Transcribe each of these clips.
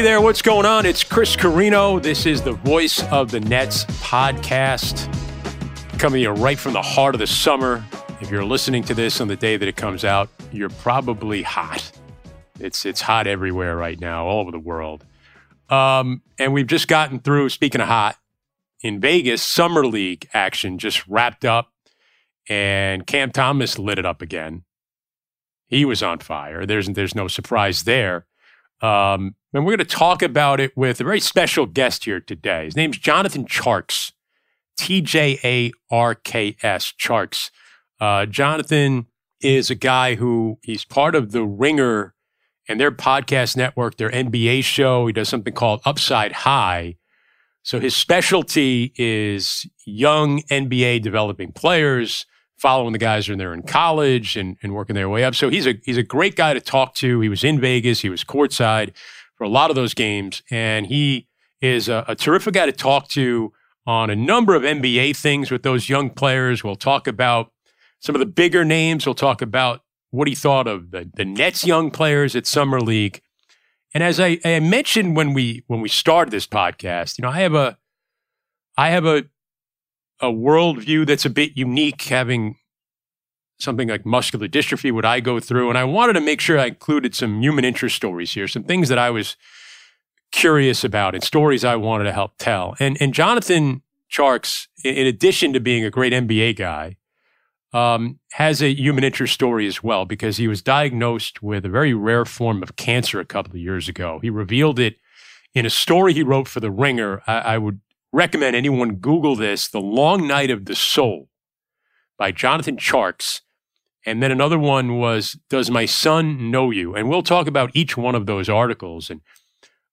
Hey there, what's going on? It's Chris Carrino. This is the Voice of the Nets podcast, coming you right from the heart of the summer. If you're listening to this on the day that it comes out, you're probably hot. It's it's hot everywhere right now, all over the world. Um, and we've just gotten through. Speaking of hot, in Vegas, summer league action just wrapped up, and Cam Thomas lit it up again. He was on fire. There's there's no surprise there. Um, and we're going to talk about it with a very special guest here today. His name's Jonathan Tjarks, T J A R K S, Tjarks. Uh, Jonathan is a guy who he's part of the Ringer and their podcast network, their NBA show. He does something called Upside High. So his specialty is young NBA developing players, following the guys when they're in college and, and working their way up. So he's a he's a great guy to talk to. He was in Vegas, he was courtside for a lot of those games, and he is a, a terrific guy to talk to on a number of NBA things with those young players. We'll talk about some of the bigger names. We'll talk about what he thought of the, the Nets young players at Summer League. And as I, I mentioned when we when we started this podcast, you know, I have a I have a a worldview that's a bit unique, having something like muscular dystrophy, what I go through. And I wanted to make sure I included some human interest stories here, some things that I was curious about and stories I wanted to help tell. And and Jonathan Tjarks, in addition to being a great NBA guy, um, has a human interest story as well because he was diagnosed with a very rare form of cancer a couple of years ago. He revealed it in a story he wrote for The Ringer. I, I would recommend anyone Google this The Long Night of the Soul by Jonathan Tjarks. And then another one was Does My Son Know You? And we'll talk about each one of those articles. And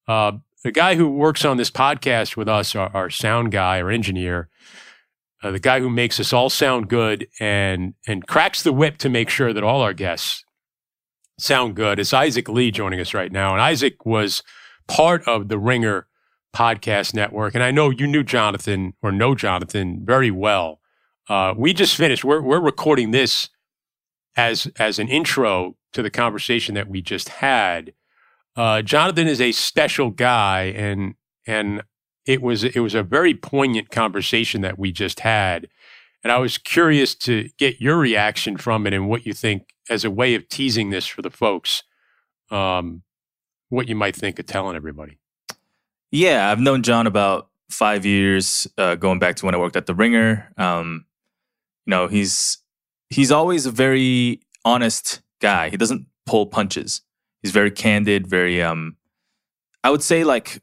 uh, the guy who works on this podcast with us, our, our sound guy or engineer, uh, the guy who makes us all sound good and and cracks the whip to make sure that all our guests sound good. is Isaac Lee joining us right now, and Isaac was part of the Ringer podcast network, and I know you knew Jonathan or know Jonathan very well. Uh, we just finished. We're we're recording this as as an intro to the conversation that we just had. Uh, Jonathan is a special guy, and and it was it was a very poignant conversation that we just had, and I was curious to get your reaction from it and what you think as a way of teasing this for the folks. Um, what you might think of telling everybody. Yeah, I've known John about five years, uh, going back to when I worked at the Ringer. Um, you know, he's he's always a very honest guy. He doesn't pull punches. He's very candid, very um, I would say like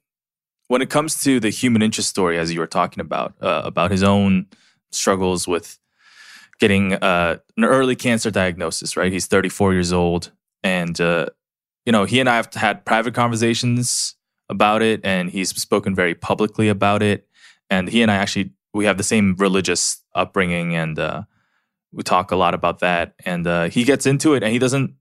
when it comes to the human interest story, as you were talking about, uh, about his own struggles with getting uh, an early cancer diagnosis, right? He's 34 years old. And, uh, you know, he and I have had private conversations about it, and he's spoken very publicly about it. And he and I actually, we have the same religious upbringing, and uh, we talk a lot about that. And uh, he gets into it, and he doesn't,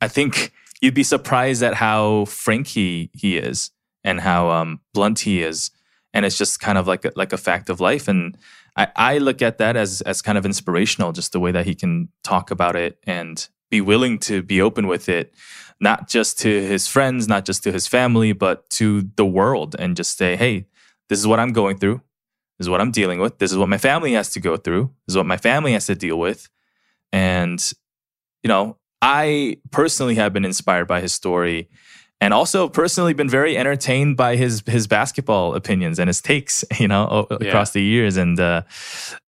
I think you'd be surprised at how frank he, he is and how um, blunt he is, and it's just kind of like a, like a fact of life. And I, I look at that as as kind of inspirational, just the way that he can talk about it and be willing to be open with it, not just to his friends, not just to his family, but to the world, and just say, "Hey, this is what I'm going through. This is what I'm dealing with. This is what my family has to go through. This is what my family has to deal with." And you know, I personally have been inspired by his story and also personally been very entertained by his his basketball opinions and his takes, you know, yeah. across the years. And uh,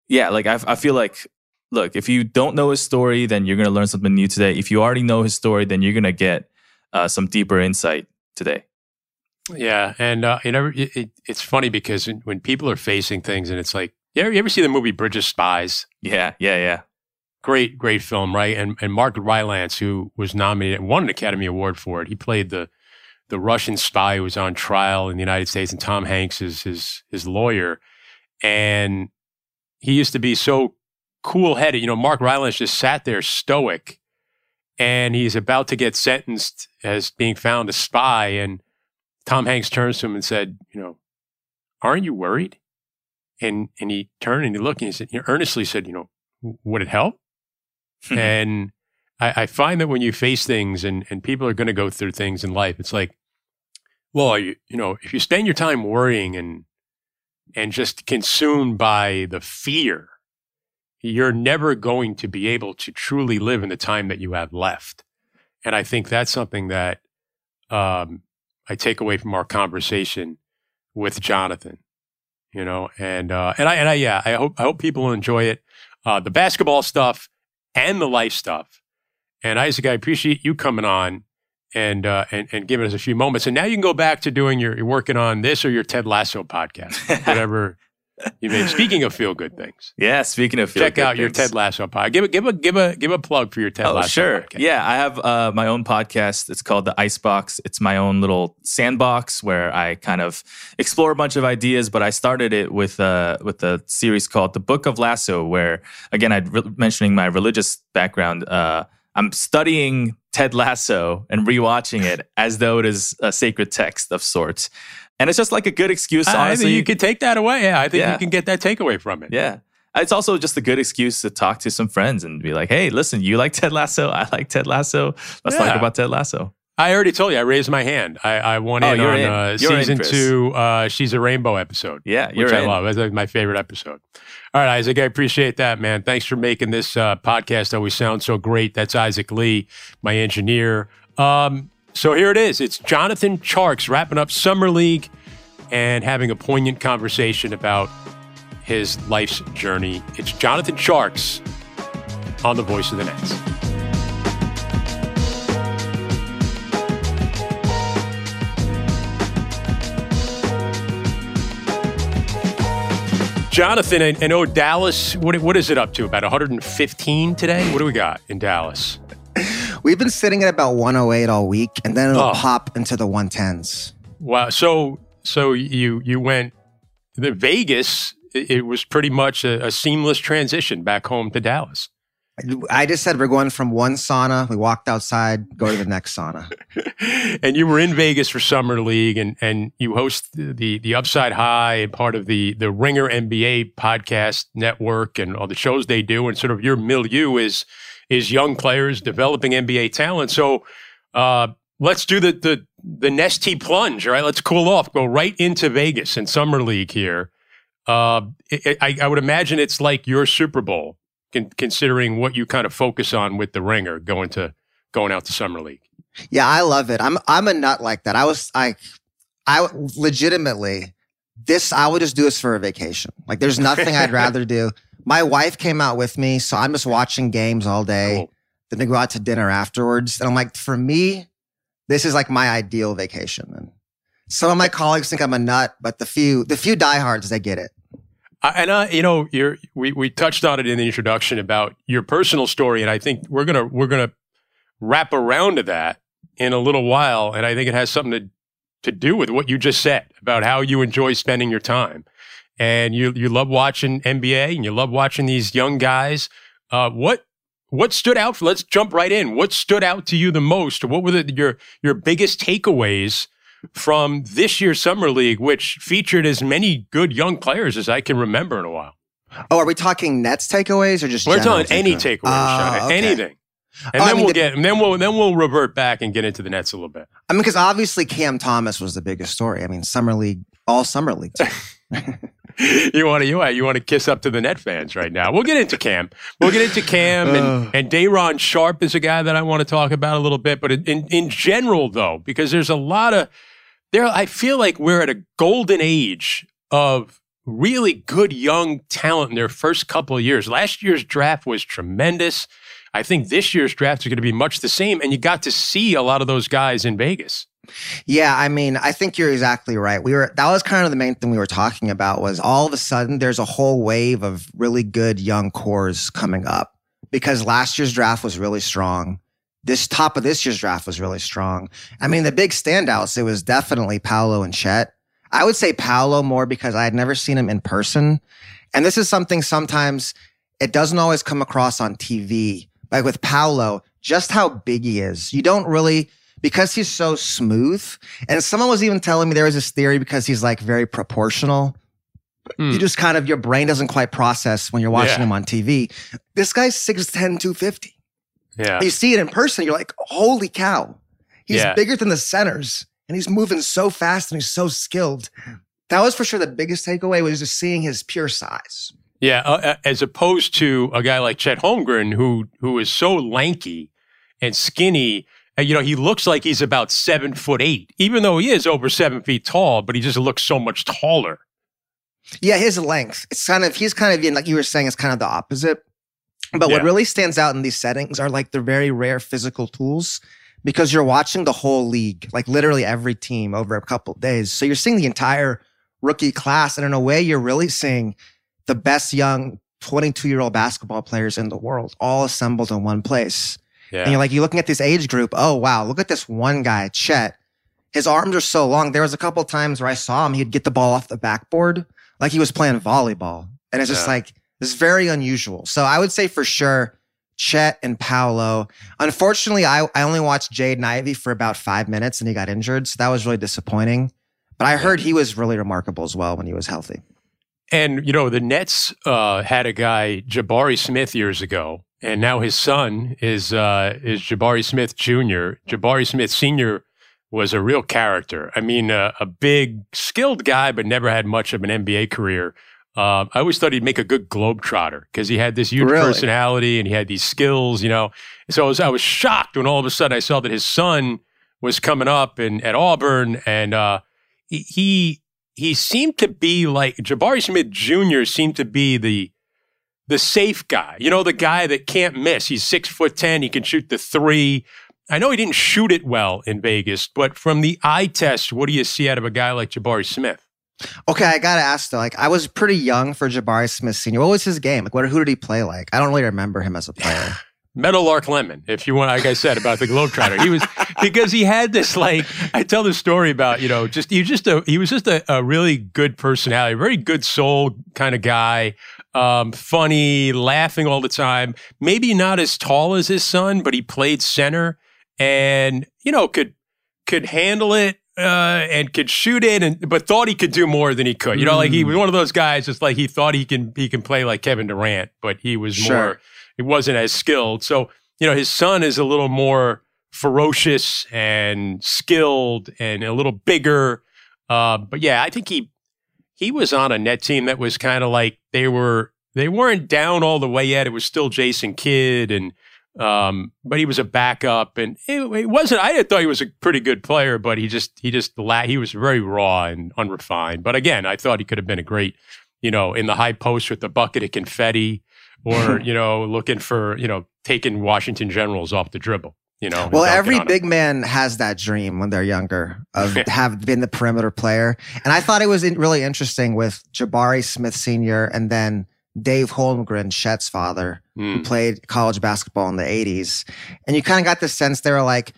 yeah, like I, I feel like, look, if you don't know his story, then you're gonna learn something new today. If you already know his story, then you're gonna get uh, some deeper insight today. Yeah, and uh, you know, it, it, it's funny because when people are facing things, and it's like, you ever, you ever see the movie Bridge of Spies? Yeah, yeah, yeah. Great, great film, right? And and Mark Rylance, who was nominated and won an Academy Award for it, he played the the Russian spy who was on trial in the United States, and Tom Hanks is his his lawyer, and he used to be so cool headed. You know, Mark Rylance just sat there stoic, and he's about to get sentenced as being found a spy, and Tom Hanks turns to him and said, "You know, aren't you worried?" And and he turned and he looked and he said, he earnestly said, "You know, would it help?" Hmm. and I, I, find that when you face things and, and people are going to go through things in life, it's like well, you, you know, if you spend your time worrying and and just consumed by the fear, you're never going to be able to truly live in the time that you have left. And I think that's something that um, I take away from our conversation with Jonathan. You know, and uh, and I and I yeah, I hope I hope people enjoy it. Uh, the basketball stuff and the life stuff. And Isaac, I appreciate you coming on and uh, and and giving us a few moments. And now you can go back to doing your you're working on this or your Ted Lasso podcast, whatever you may. Speaking of feel good things, yeah. Speaking of feel check out your Ted Lasso podcast. Give a give a give a give a plug for your Ted oh, Lasso. Sure, podcast. yeah. I have uh, my own podcast. It's called the Icebox. It's my own little sandbox where I kind of explore a bunch of ideas. But I started it with uh, with a series called The Book of Lasso, where again, I re- mentioning my religious background. Uh, I'm studying Ted Lasso and rewatching it as though it is a sacred text of sorts. And it's just like a good excuse. I honestly, think you could take that away. Yeah, I think Yeah. you can get that takeaway from it. yeah. It's also just a good excuse to talk to some friends and be like, hey, listen, you like Ted Lasso? I like Ted Lasso. Let's Yeah. talk about Ted Lasso. I already told you. I raised my hand. I, I won Oh, in on in. Uh, You're in, season two. Uh, She's a Rainbow episode. Yeah, you're which I in. love. That's like my favorite episode. All right, Isaac, I appreciate that, man. Thanks for making this uh, podcast always sound so great. That's Isaac Lee, my engineer. Um, so here it is. It's Jonathan Tjarks wrapping up Summer League and having a poignant conversation about his life's journey. It's Jonathan Tjarks on the Voice of the Nets. Jonathan, I, know Dallas. What, what is it up to? About 115 today? What do we got in Dallas? We've been sitting at about 108 all week, and then it'll Oh. pop into the 110s. Wow. So so you you went the Vegas. It, was pretty much a, a seamless transition back home to Dallas. I just said we're going from one sauna. We walked outside, go to the next sauna. and you were in Vegas for summer league, and and you host the the Upside High, part of the the Ringer NBA podcast network, and all the shows they do, and sort of your milieu is is young players developing NBA talent. So uh, let's do the the the Nestea plunge. All right, let's cool off. Go right into Vegas and summer league here. Uh, I, I- I would imagine it's like your Super Bowl, con- considering what you kind of focus on with the Ringer going to going out to summer league. Yeah, I love it. I'm I'm a nut like that. I was like, I legitimately this I would just do this for a vacation. Like there's nothing I'd rather do. My wife came out with me, so I'm just watching games all day. Cool. Then we go out to dinner afterwards. And I'm like, for me, this is like my ideal vacation. And some of my colleagues think I'm a nut, but the few the few diehards, they get it. I, and I, you know, you're, we we touched on it in the introduction about your personal story, and I think we're gonna we're gonna wrap around to that in a little while, and I think it has something to to do with what you just said about how you enjoy spending your time, and you you love watching NBA and you love watching these young guys. Uh, what what stood out? For, let's jump right in. What stood out to you the most? What were the, your your biggest takeaways? From this year's summer league, which featured as many good young players as I can remember in a while. Oh, are we talking Nets takeaways or just We're talking any takeaways? Oh, okay. anything, and Oh, I then mean, we'll the- get, and then we'll then we'll revert back and get into the Nets a little bit. I mean, because obviously Cam Thomas was the biggest story. I mean, summer league, all summer league. you want to you, want- you want to kiss up to the net fans right now. We'll get into Cam. We'll get into Cam and Ugh. Oh. and Day'Ron Sharpe is a guy that I want to talk about a little bit. But in in, in general, though, because there's a lot of there, I feel like we're at a golden age of really good young talent in their first couple of years. Last year's draft was tremendous. I think this year's draft is going to be much the same, and you got to see a lot of those guys in Vegas. Yeah, I mean, I think you're exactly right. We were that was kind of the main thing we were talking about was all of a sudden there's a whole wave of really good young cores coming up because last year's draft was really strong. This top of this year's draft was really strong. I mean, the big standouts, it was definitely Paolo and Chet. I would say Paolo more because I had never seen him in person. And this is something sometimes it doesn't always come across on TV. Like with Paolo, just how big he is. You don't really because he's so smooth. And someone was even telling me there was this theory because he's like very proportional. Hmm. You just kind of, your brain doesn't quite process when you're watching Yeah. him on TV. This guy's 6'10, 250. Yeah, You see it in person, you're like, holy cow. He's Yeah. bigger than the centers. and he's moving so fast and he's so skilled. That was for sure the biggest takeaway was just seeing his pure size. Yeah, uh, uh as opposed to a guy like Chet Holmgren, who who is so lanky and skinny. And, you know, he looks like he's about seven foot eight, even though he is over seven feet tall. But he just looks so much taller. Yeah, his length. It's kind of he's kind of in like you were saying, it's kind of the opposite. But yeah. what really stands out in these settings are like the very rare physical tools because you're watching the whole league, like literally every team over a couple days. So you're seeing the entire rookie class. And in a way, you're really seeing the best young 22 year old basketball players in the world all assembled in one place. Yeah. And you're like, you're looking at this age group. Oh, wow. Look at this one guy, Chet. His arms are so long. There was a couple times where I saw him, he'd get the ball off the backboard like he was playing volleyball. And it's just yeah. like, it's very unusual. So I would say for sure, Chet and Paolo. Unfortunately, I, I only watched Jaden Ivey for about five minutes and he got injured. So that was really disappointing. But I heard he was really remarkable as well when he was healthy. And, you know, the Nets uh, had a guy, Jabari Smith, years ago. And now his son is uh, is Jabari Smith Jr. Jabari Smith Sr. was a real character. I mean, uh, a big, skilled guy, but never had much of an NBA career. Uh, I always thought he'd make a good globetrotter because he had this huge really? personality and he had these skills, you know. So I was, I was shocked when all of a sudden I saw that his son was coming up and at Auburn, and uh, he, he he seemed to be like Jabari Smith Jr. seemed to be the the safe guy, you know, the guy that can't miss. He's six foot ten, he can shoot the three. I know he didn't shoot it well in Vegas, but from the eye test, what do you see out of a guy like Jabari Smith? Okay, I gotta ask though. Like, I was pretty young for Jabari Smith Senior. What was his game? Like, what? Who did he play like? I don't really remember him as a player. Meadowlark Lemon, if you want, like I said about the Globetrotter, he was because he had this like I tell the story about you know just he was just a he was just a, a really good personality, very good soul kind of guy, um, funny, laughing all the time. Maybe not as tall as his son, but he played center and you know could could handle it uh, and could shoot it, and but thought he could do more than he could. You know, like he was mm. one of those guys. Just like he thought he can he can play like Kevin Durant, but he was sure. more. He wasn't as skilled. So you know, his son is a little more ferocious and skilled and a little bigger. Uh, but yeah, I think he he was on a net team that was kind of like they were they weren't down all the way yet. It was still Jason Kidd and um, but he was a backup, and it, it, wasn't. I thought he was a pretty good player, but he just he just la- he was very raw and unrefined. But again, I thought he could have been a great, you know, in the high post with the bucket of confetti, or you know, looking for you know taking Washington Generals off the dribble. You know, well, every big him. man has that dream when they're younger of have been the perimeter player, and I thought it was really interesting with Jabari Smith Senior, and then Dave Holmgren, Chet's father, mm. who hmm. played college basketball in the 80s. And you kind of got the sense they were like,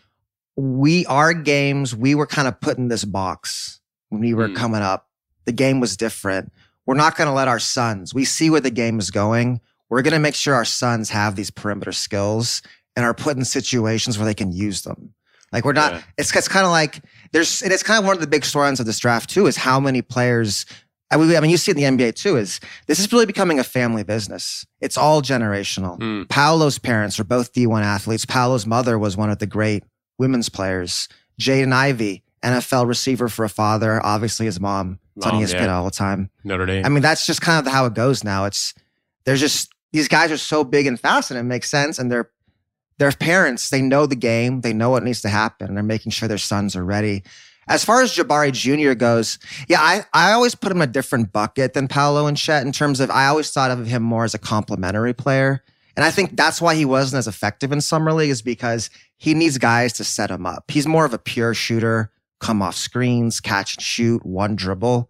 we, our games, we were kind of put in this box when we were mm. coming up. The game was different. We're not going to let our sons, we see where the game is going. We're going to make sure our sons have these perimeter skills and are put in situations where they can use them. Like we're not, yeah. it's, it's kind of like there's, and it's kind of one of the big storylines of this draft too, is how many players I mean, you see it in the NBA too. Is this is really becoming a family business? It's all generational. Mm. Paolo's parents are both D1 athletes. Paolo's mother was one of the great women's players. Jaden Ivey, NFL receiver for a father. Obviously, his mom. It's mom, on ESPN yeah. all the time. Notre Dame. I mean, that's just kind of how it goes now. It's there's just these guys are so big and fast, and it makes sense. And they're their parents. They know the game. They know what needs to happen, and they're making sure their sons are ready. As far as Jabari Jr. goes, yeah, I, I always put him a different bucket than Paolo and Chet in terms of I always thought of him more as a complementary player. And I think that's why he wasn't as effective in Summer League is because he needs guys to set him up. He's more of a pure shooter, come off screens, catch and shoot, one dribble.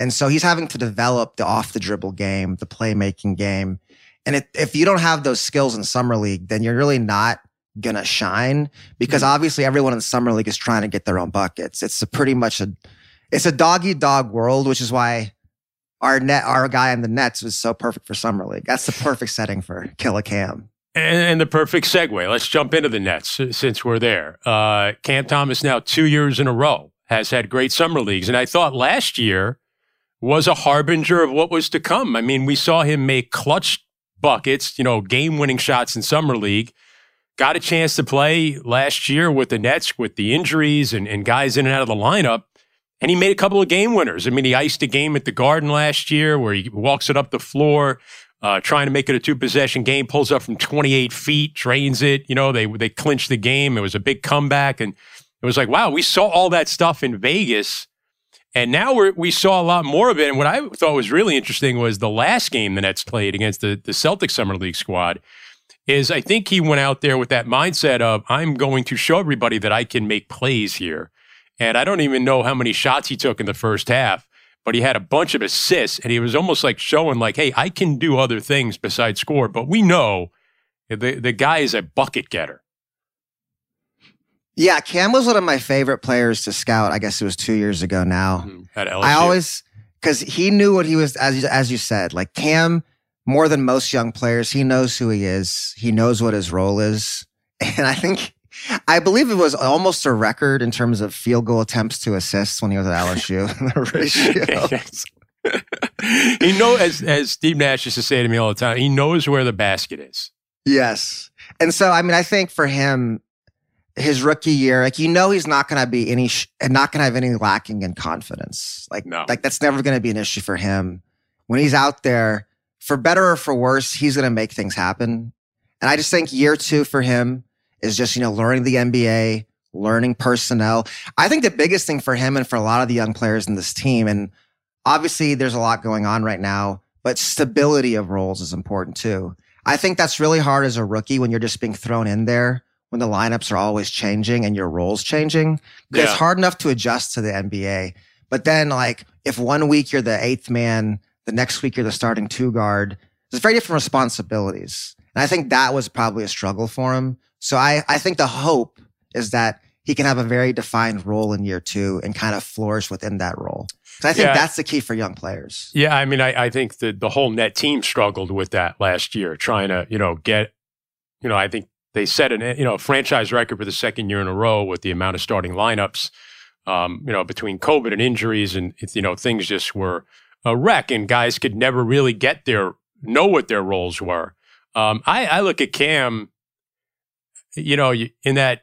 And so he's having to develop the off the dribble game, the playmaking game. And if, if you don't have those skills in Summer League, then you're really not gonna shine because mm-hmm. obviously everyone in summer league is trying to get their own buckets. It's a pretty much a it's a doggy dog world, which is why our net our guy in the Nets was so perfect for summer league. That's the perfect setting for Killer Cam. And, and the perfect segue. Let's jump into the Nets since we're there. Uh, Cam Thomas now two years in a row has had great summer leagues, and I thought last year was a harbinger of what was to come. I mean, we saw him make clutch buckets, you know, game winning shots in summer league got a chance to play last year with the Nets with the injuries and, and guys in and out of the lineup. And he made a couple of game winners. I mean, he iced a game at the Garden last year where he walks it up the floor, uh, trying to make it a two possession game, pulls up from 28 feet, drains it. You know, they, they clinched the game. It was a big comeback. And it was like, wow, we saw all that stuff in Vegas. And now we we saw a lot more of it. And what I thought was really interesting was the last game the Nets played against the, the Celtics Summer League squad is I think he went out there with that mindset of I'm going to show everybody that I can make plays here. And I don't even know how many shots he took in the first half, but he had a bunch of assists and he was almost like showing like, hey, I can do other things besides score. But we know the the guy is a bucket getter. Yeah, Cam was one of my favorite players to scout. I guess it was two years ago now. Mm-hmm. At LSU. I always because he knew what he was as as you said. Like Cam, more than most young players, he knows who he is. He knows what his role is, and I think I believe it was almost a record in terms of field goal attempts to assists when he was at LSU. the Ratio. He know as as Steve Nash used to say to me all the time. He knows where the basket is. Yes, and so I mean, I think for him, his rookie year, like you know, he's not going to be any, sh- not going to have any lacking in confidence. Like, no. like that's never going to be an issue for him when he's out there. For better or for worse, he's going to make things happen. And I just think year two for him is just you know learning the NBA, learning personnel. I think the biggest thing for him and for a lot of the young players in this team, and obviously there's a lot going on right now, but stability of roles is important too. I think that's really hard as a rookie when you're just being thrown in there when the lineups are always changing and your roles changing. Yeah. It's hard enough to adjust to the NBA. But then, like, if one week you're the eighth man, the next week you're the starting two guard, there's very different responsibilities. And I think that was probably a struggle for him. So I, I think the hope is that he can have a very defined role in year two and kind of flourish within that role. I think yeah. that's the key for young players. Yeah, I mean, I, I think the the whole net team struggled with that last year, trying to you know get, you know, I think they set an you know franchise record for the second year in a row with the amount of starting lineups. Um, you know, between COVID and injuries, and you know things just were a wreck, and guys could never really get their know what their roles were. Um, I, I look at Cam, you know, in that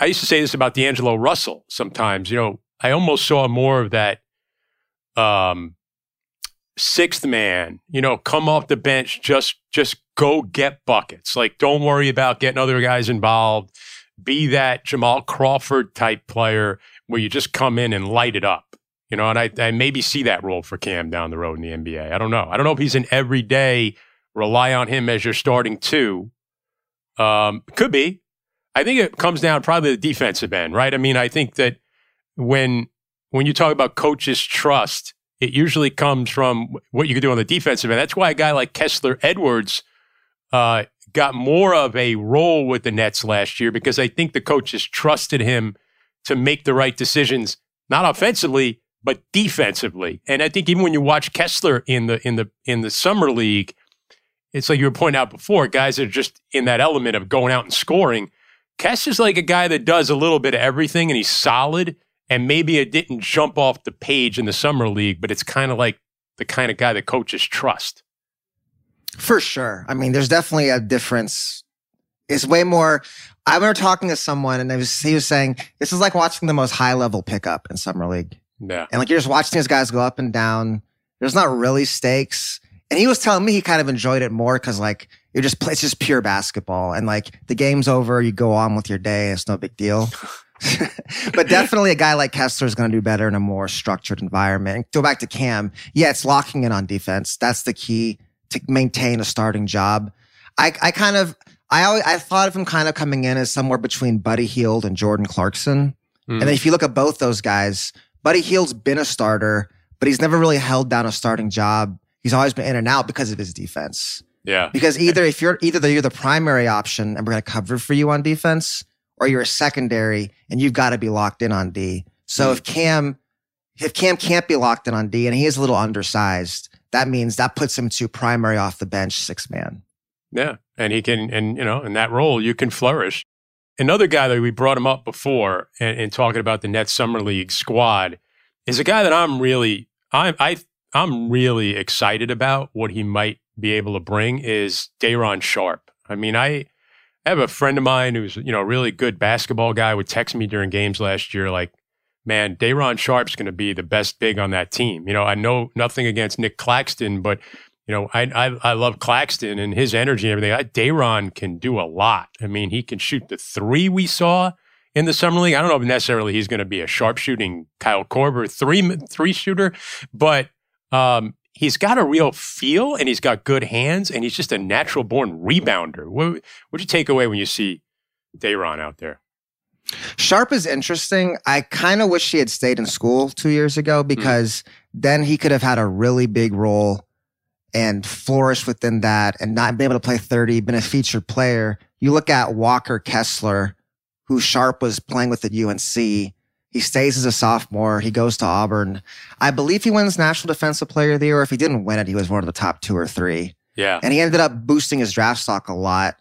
I used to say this about D'Angelo Russell sometimes. You know, I almost saw more of that um, sixth man, you know, come off the bench, just just go get buckets. Like, don't worry about getting other guys involved. Be that Jamal Crawford type player where you just come in and light it up. You know, and I, I maybe see that role for Cam down the road in the NBA. I don't know. I don't know if he's an everyday rely on him as your starting two. Um, could be. I think it comes down probably the defensive end, right? I mean, I think that when when you talk about coaches' trust, it usually comes from what you can do on the defensive end. That's why a guy like Kessler Edwards uh, got more of a role with the Nets last year because I think the coaches trusted him to make the right decisions, not offensively but defensively. And I think even when you watch Kessler in the in the in the summer league, it's like you were pointing out before, guys are just in that element of going out and scoring. Kessler's like a guy that does a little bit of everything and he's solid and maybe it didn't jump off the page in the summer league, but it's kind of like the kind of guy that coaches trust. For sure. I mean, there's definitely a difference. It's way more. I remember talking to someone and was, he was saying, this is like watching the most high level pickup in summer league. Yeah. And like you're just watching these guys go up and down. There's not really stakes. And he was telling me he kind of enjoyed it more because like you're just, it's just pure basketball. And like the game's over, you go on with your day. It's no big deal. but definitely a guy like Kessler is going to do better in a more structured environment. Go back to Cam. Yeah, it's locking in on defense. That's the key to maintain a starting job. I, I kind of, I always, I thought of him kind of coming in as somewhere between Buddy Hield and Jordan Clarkson. Mm. And if you look at both those guys, Buddy Hield's been a starter, but he's never really held down a starting job. He's always been in and out because of his defense. Yeah. Because either if you're either you're the primary option and we're going to cover for you on defense, or you're a secondary and you've got to be locked in on D. So mm if Cam, if Cam can't be locked in on D and he is a little undersized, that means that puts him to primary off the bench six man. Yeah. And he can, and you know, in that role, you can flourish. Another guy that we brought him up before and talking about the Nets Summer League squad is a guy that I'm really, I, I, I'm really excited about what he might be able to bring is Day'Ron Sharpe. I mean, I, I have a friend of mine who's you know a really good basketball guy would text me during games last year like, man, Day'Ron Sharpe's going to be the best big on that team. You know, I know nothing against Nick Claxton, but you know, I I, I love Claxton and his energy and everything. I, Day'Ron can do a lot. I mean, he can shoot the three we saw in the summer league. I don't know if necessarily he's going to be a sharpshooting Kyle Korver three three shooter, but um, he's got a real feel and he's got good hands and he's just a natural born rebounder. What would you take away when you see Day'Ron out there? Sharpe is interesting. I kind of wish he had stayed in school two years ago hmm. because mm. then he could have had a really big role and flourished within that and not been able to play 30, been a featured player. You look at Walker Kessler, who Sharpe was playing with at UNC. He stays as a sophomore. He goes to Auburn. I believe he wins National Defensive Player of the Year. If he didn't win it, he was one of the top two or three. Yeah. And he ended up boosting his draft stock a lot.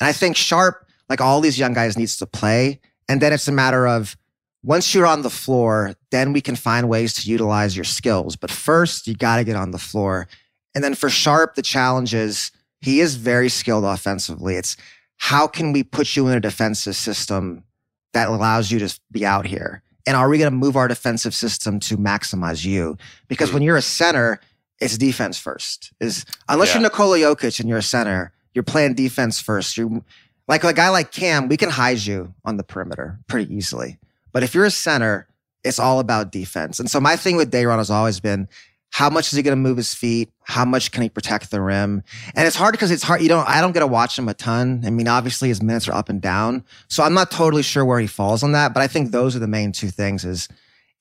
And I think Sharpe, like all these young guys, needs to play. And then it's a matter of once you're on the floor, then we can find ways to utilize your skills. But first, you got to get on the floor. And then for Sharpe, the challenge is he is very skilled offensively. It's how can we put you in a defensive system that allows you to be out here? And are we going to move our defensive system to maximize you? Because mm when you're a center, it's defense first. Is unless yeah. you're Nikola Jokic and you're a center, you're playing defense first. You like a guy like Cam, we can hide you on the perimeter pretty easily. But if you're a center, it's all about defense. And so my thing with Day'Ron has always been how much is he going to move his feet? How much can he protect the rim? And it's hard because it's hard. You don't, I don't get to watch him a ton. I mean, obviously his minutes are up and down. So I'm not totally sure where he falls on that. But I think those are the main two things is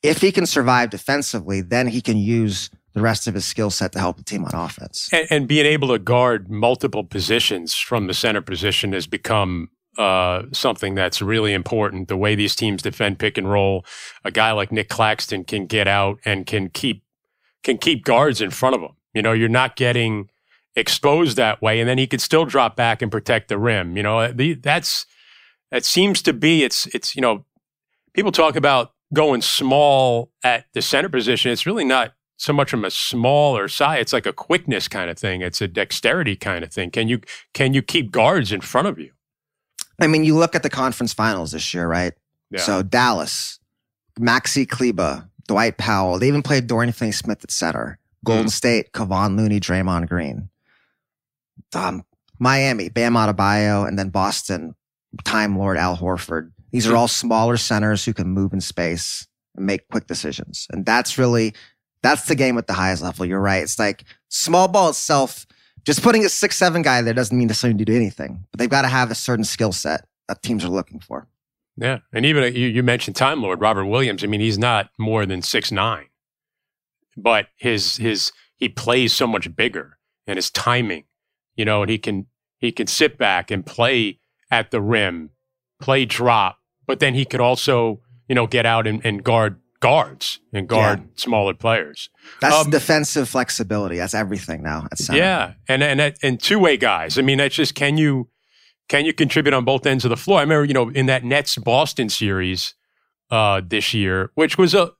if he can survive defensively, then he can use the rest of his skill set to help the team on offense. And, and, being able to guard multiple positions from the center position has become uh, something that's really important. The way these teams defend pick and roll, a guy like Nick Claxton can get out and can keep can keep guards in front of him. You know, you're not getting exposed that way, and then he could still drop back and protect the rim. You know, the, that's that seems to be it's it's you know people talk about going small at the center position. It's really not so much from a smaller size. It's like a quickness kind of thing. It's a dexterity kind of thing. Can you can you keep guards in front of you? I mean, you look at the conference finals this year, right? Yeah. So Dallas, Maxi Kleber, Dwight Powell. They even played Dorian Finney-Smith at center. Golden mm. State, Kevon Looney, Draymond Green. Um, Miami, Bam Adebayo, and then Boston, Time Lord Al Horford. These are all smaller centers who can move in space and make quick decisions. And that's really that's the game at the highest level. You're right. It's like small ball itself, just putting a six, seven guy there doesn't mean necessarily to do anything, but they've got to have a certain skill set that teams are looking for. Yeah. And even uh, you, you mentioned Time Lord, Robert Williams. I mean, he's not more than six nine, but his, his, he plays so much bigger and his timing, you know, and he can, he can sit back and play at the rim, play drop, but then he could also, you know, get out and, and guard guards and guard yeah. smaller players. That's um, defensive flexibility. That's everything now. yeah, and and and two way guys. I mean, that's just can you can you contribute on both ends of the floor? I remember, you know, in that Nets Boston series uh, this year, which was a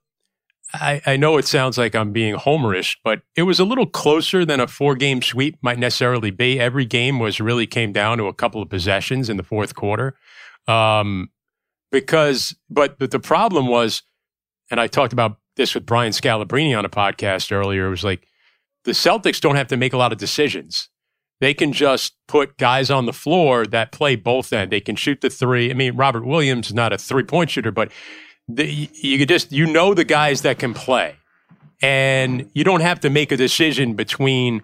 I, I know it sounds like I'm being homerish, but it was a little closer than a four game sweep might necessarily be. Every game was really came down to a couple of possessions in the fourth quarter. Um, because, but, but the problem was and I talked about this with Brian Scalabrine on a podcast earlier. It was like the Celtics don't have to make a lot of decisions. They can just put guys on the floor that play both end. They can shoot the three. I mean, Robert Williams is not a three point shooter, but the, you just you know the guys that can play, and you don't have to make a decision between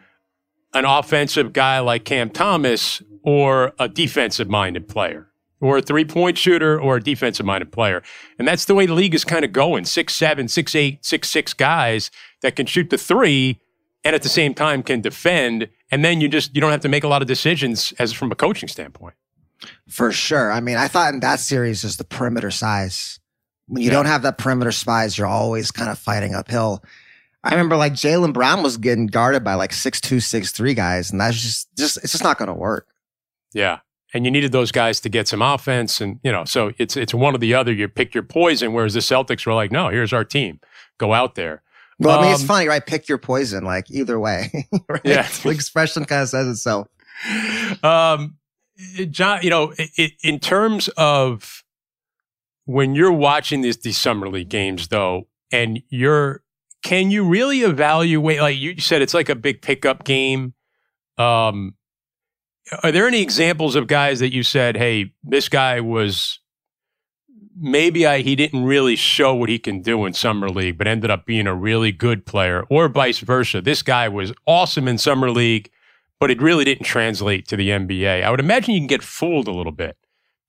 an offensive guy like Cam Thomas or a defensive minded player or a three point shooter or a defensive minded player. And that's the way the league is kind of going six, seven, six, eight, six, six guys that can shoot the three and at the same time can defend. And then you just, you don't have to make a lot of decisions as from a coaching standpoint. For sure. I mean, I thought in that series is the perimeter size. When you yeah. don't have that perimeter size, you're always kind of fighting uphill. I remember like Jaylen Brown was getting guarded by like six two, six three guys, and that's just just it's just not going to work. Yeah, and you needed those guys to get some offense. And, you know, so it's, it's one or the other. You pick your poison. Whereas the Celtics were like, no, here's our team. Go out there. Well, I mean, it's um, funny, right? Pick your poison, like either way. right? Yeah. the expression kind of says itself. Um, John, you know, it, in terms of when you're watching these these summer league games, though, and you're can you really evaluate? Like you said, it's like a big pickup game. Um, are there any examples of guys that you said, "Hey, this guy was maybe I, he didn't really show what he can do in summer league, but ended up being a really good player, or vice versa. This guy was awesome in summer league, but it really didn't translate to the NBA. I would imagine you can get fooled a little bit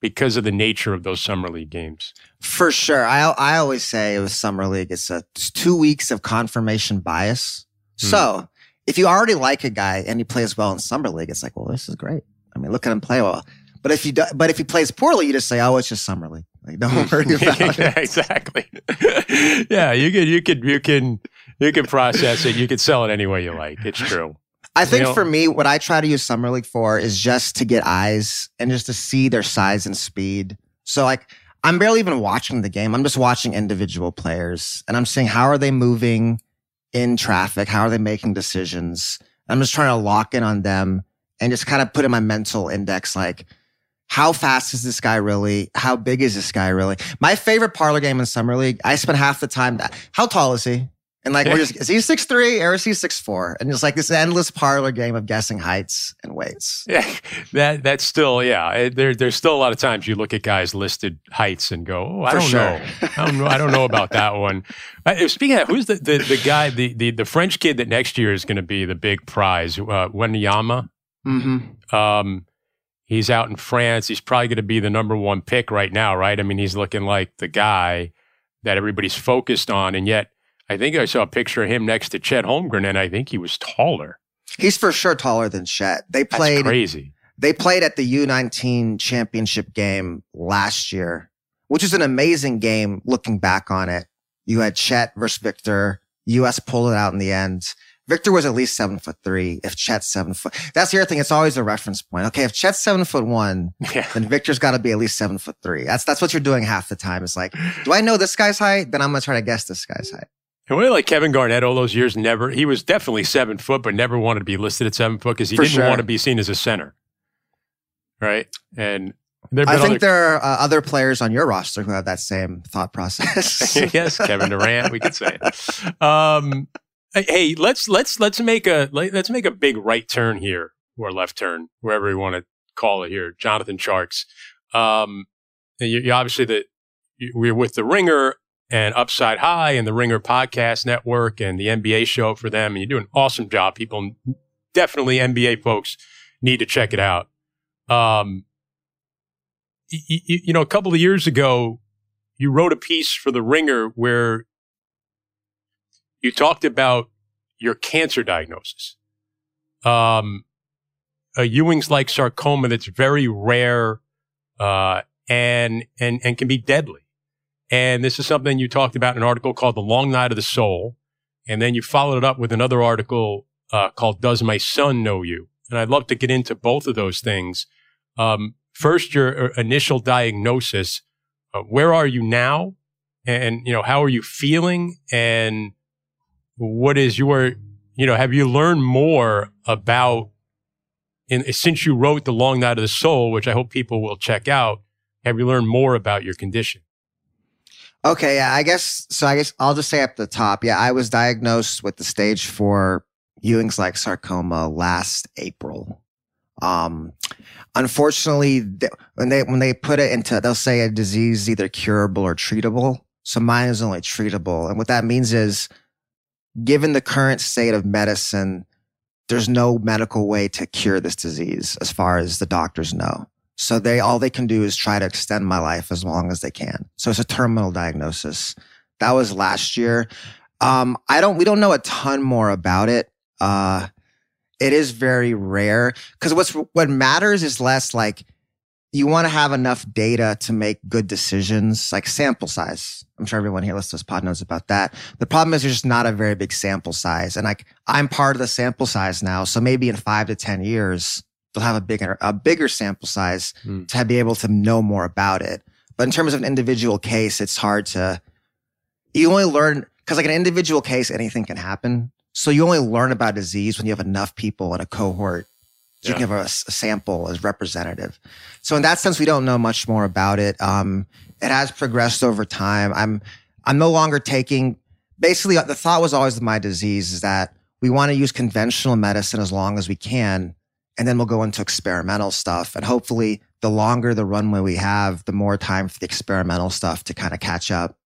because of the nature of those summer league games. For sure. I I always say with summer league, it's a it's two weeks of confirmation bias. Hmm. So if you already like a guy and he plays well in summer league, it's like, well, this is great. I mean, look at him play well. But if you do, but if he plays poorly, you just say, oh, it's just summer league. Like, don't worry about it. exactly. yeah, you can you can you can you can process it. You can sell it any way you like. It's true. I think you know, for me, what I try to use summer league for is just to get eyes and just to see their size and speed. So like I'm barely even watching the game. I'm just watching individual players and I'm seeing how are they moving in traffic? How are they making decisions? I'm just trying to lock in on them and just kind of put in my mental index like how fast is this guy really? How big is this guy really? My favorite parlor game in summer league, I spent half the time. that. How tall is he? And like, we're just, is he six three or is he six four? And it's like this endless parlor game of guessing heights and weights. Yeah, that that's still yeah. There, there's still a lot of times you look at guys listed heights and go, oh, I don't sure. know, I don't know, I don't know about that one. Uh, speaking of, who's the, the the guy, the the the French kid that next year is going to be the big prize, uh, Wembanyama. Mm-hmm. Um, he's out in France. He's probably going to be the number one pick right now, right? I mean, he's looking like the guy that everybody's focused on, and yet I think I saw a picture of him next to Chet Holmgren, and I think he was taller. He's for sure taller than Chet. They played That's crazy. They played at the U19 championship game last year, which is an amazing game looking back on it. You had Chet versus Victor. US pulled it out in the end. Victor was at least seven foot three. If Chet's seven foot, that's the other thing. It's always a reference point. Okay. If Chet's seven foot one, yeah. then Victor's got to be at least seven foot three. That's, that's what you're doing half the time. It's like, do I know this guy's height? Then I'm going to try to guess this guy's height. And really, like Kevin Garnett, all those years, never, he was definitely seven foot, but never wanted to be listed at seven foot because he For didn't sure. want to be seen as a center. Right. And I think other, there are uh, other players on your roster who have that same thought process. yes, Kevin Durant, we could say. Um, hey, let's let's let's make a let's make a big right turn here or left turn, wherever you want to call it here. Jonathan Tjarks. Um, you, you obviously that we're with the Ringer and Upside High and the Ringer Podcast Network and the NBA show for them. And you do an awesome job. People, definitely NBA folks, need to check it out. Um, you, you know, a couple of years ago, you wrote a piece for the Ringer where you talked about your cancer diagnosis. Um, a Ewing's like sarcoma that's very rare, uh, and, and, and can be deadly. And this is something you talked about in an article called The Long Night of the Soul. And then you followed it up with another article uh, called Does My Son Know You? And I'd love to get into both of those things. Um, first, your uh, initial diagnosis. Uh, where are you now? And, you know, how are you feeling? And what is your, you know, have you learned more about, in, since you wrote The Long Night of the Soul, which I hope people will check out, have you learned more about your condition? Okay, yeah, I guess so. I guess I'll just say at the top. Yeah, I was diagnosed with the stage four Ewing's like sarcoma last April. Um, unfortunately, when they when they put it into, they'll say a disease is either curable or treatable. So mine is only treatable, and what that means is, given the current state of medicine, there's no medical way to cure this disease, as far as the doctors know. So they, all they can do is try to extend my life as long as they can. So it's a terminal diagnosis. That was last year. Um, I don't, we don't know a ton more about it. Uh, it is very rare because what's, what matters is less like you want to have enough data to make good decisions, like sample size. I'm sure everyone here listening to this pod knows about that. The problem is there's just not a very big sample size. And like I'm part of the sample size now. So maybe in five to 10 years, they'll have a bigger a bigger sample size mm. to be able to know more about it. But in terms of an individual case, it's hard to. You only learn because like an individual case, anything can happen. So you only learn about disease when you have enough people in a cohort So you can have a, a, sample as representative. So in that sense, we don't know much more about it. Um, it has progressed over time. I'm I'm no longer taking. Basically, the thought was always my disease is that we want to use conventional medicine as long as we can, and then we'll go into experimental stuff. And hopefully, the longer the runway we have, the more time for the experimental stuff to kind of catch up.